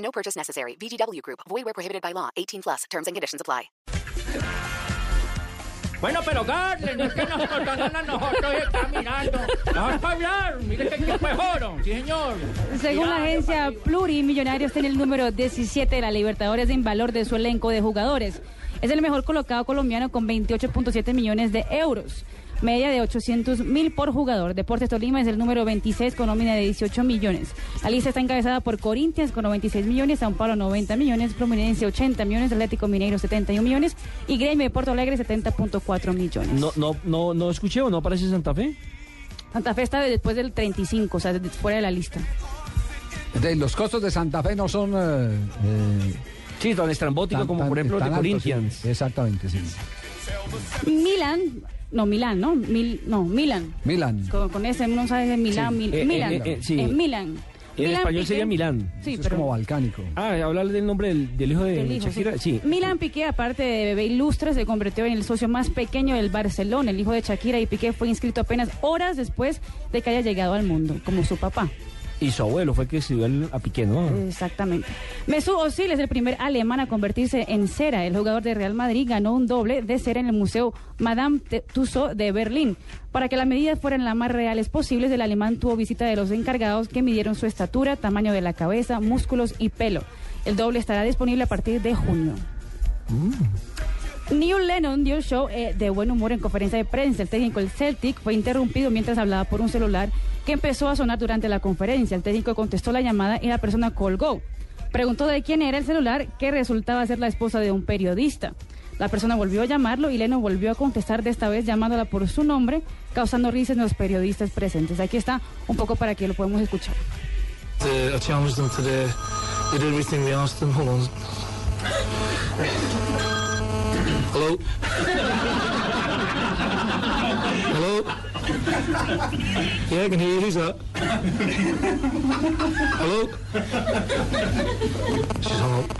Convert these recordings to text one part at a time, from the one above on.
No purchase necessary. VGW Group. Void where prohibited by law. 18 plus. Terms and conditions apply. Bueno, pero Carles, no es que nos están a nosotros y está mirando. Vamos a hablar, mire que es oro. Sí, señor. Según la agencia Plurimillonarios, tiene el número 17 de la Libertadores en valor de su elenco de jugadores. Es el mejor colocado colombiano con 28.7 millones de euros. Media de 800 mil por jugador. Deportes Tolima es el número 26 con nómina de 18 millones. La lista está encabezada por Corinthians con 96 millones, San Paulo 90 millones, Fluminense 80 millones, Atlético Mineiro 71 millones y Gremio de Porto Alegre 70.4 millones. No, no, no, no escuché o no aparece Santa Fe. Santa Fe está después del 35, o sea, fuera de la lista. De los costos de Santa Fe no son... eh, eh, Sí, tan estrambótico tan- como por ejemplo de Corinthians. sí. Exactamente, sí. Milan, no, Milán, ¿no? Mil, no, Milan. Milan. Con, con ese, no sabes de Milán, Sí, Mil- eh, Milan. eh, eh, sí. Es Milan. En Milan español Piqué- sería Milán. Sí, es pero como balcánico. Ah, hablarle del nombre del, del hijo de hijo, Shakira. sí. Sí. Milan Piqué, aparte de bebé ilustre, se convirtió en el socio más pequeño del Barcelona. El hijo de Shakira y Piqué fue inscrito apenas horas después de que haya llegado al mundo, como su papá. Y su abuelo fue el que escribió el- a Piqué, ¿no? Exactamente. Mesut Özil es el primer alemán a convertirse en cera. El jugador de Real Madrid ganó un doble de cera en el Museo Madame Tussauds de Berlín. Para que las medidas fueran las más reales posibles, el alemán tuvo visita de los encargados que midieron su estatura, tamaño de la cabeza, músculos y pelo. El doble estará disponible a partir de junio. Neil Lennon dio show eh, de buen humor en conferencia de prensa. El técnico del Celtic fue interrumpido mientras hablaba por un celular empezó a sonar durante la conferencia. El técnico contestó la llamada y la persona colgó. Preguntó de quién era el celular, que resultaba ser la esposa de un periodista. La persona volvió a llamarlo y Lennon volvió a contestar, de esta vez llamándola por su nombre, causando risas en los periodistas presentes. Aquí está un poco para que lo podamos escuchar. Hello? Hello? Yeah, I can hear you. Who's that? Hello? She's hung up.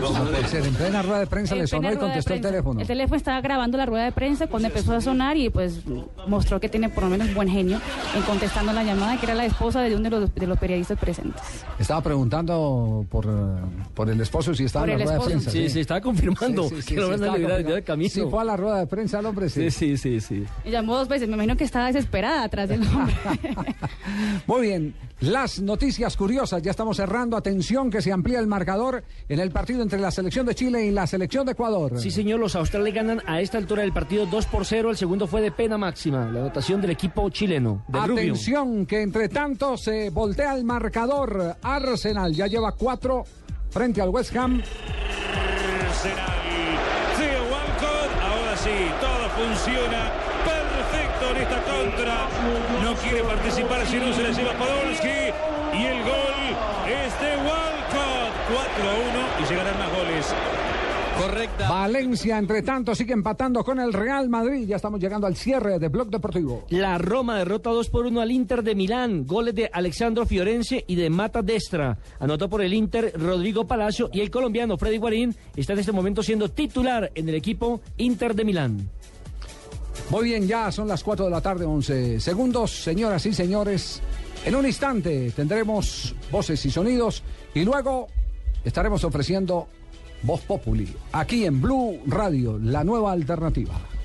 No puede ser. En plena rueda de prensa le En sonó plena y rueda de contestó el teléfono. El teléfono estaba grabando la rueda de prensa cuando empezó a sonar y pues mostró que tiene por lo menos buen genio en contestando la llamada, que era la esposa de uno de los, de los periodistas presentes. Estaba preguntando por, por el esposo si estaba Por en la rueda de prensa. Sí, sí, estaba confirmando Sí, sí, sí, que no me estaba han confirmando. de camino. Sí, fue a la rueda de prensa el hombre, sí. Sí, sí, sí, sí. Y llamó dos veces, me imagino que estaba desesperada atrás del hombre. Muy bien, las noticias curiosas, ya estamos cerrando. Atención que se amplía el marcador en el partido entre la selección de Chile y la selección de Ecuador. Sí, señor, los australes ganan a esta altura del partido 2 por 0. El segundo fue de pena máxima, la anotación del equipo chileno, de Rubio. Atención que entre tanto se voltea el marcador. Arsenal ya lleva cuatro frente al West Ham. Arsenal. Theo Walcott. Ahora sí, todo funciona perfecto en esta contra. No quiere participar si no se le lleva Podolski. Y el gol es de Walcott. 4 a 1 y llegarán más goles. Correcta. Valencia, entre tanto, sigue empatando con el Real Madrid. Ya estamos llegando al cierre de Blog Deportivo. La Roma derrota 2 por 1 al Inter de Milán. Goles de Alexandro Fiorense y de Mata Destra. Anotó por el Inter Rodrigo Palacio y el colombiano Freddy Guarín está en este momento siendo titular en el equipo Inter de Milán. Muy bien, ya son las 4 de la tarde, 11 segundos. Señoras y señores, en un instante tendremos voces y sonidos y luego estaremos ofreciendo Voz Populi aquí en Blue Radio, la nueva alternativa.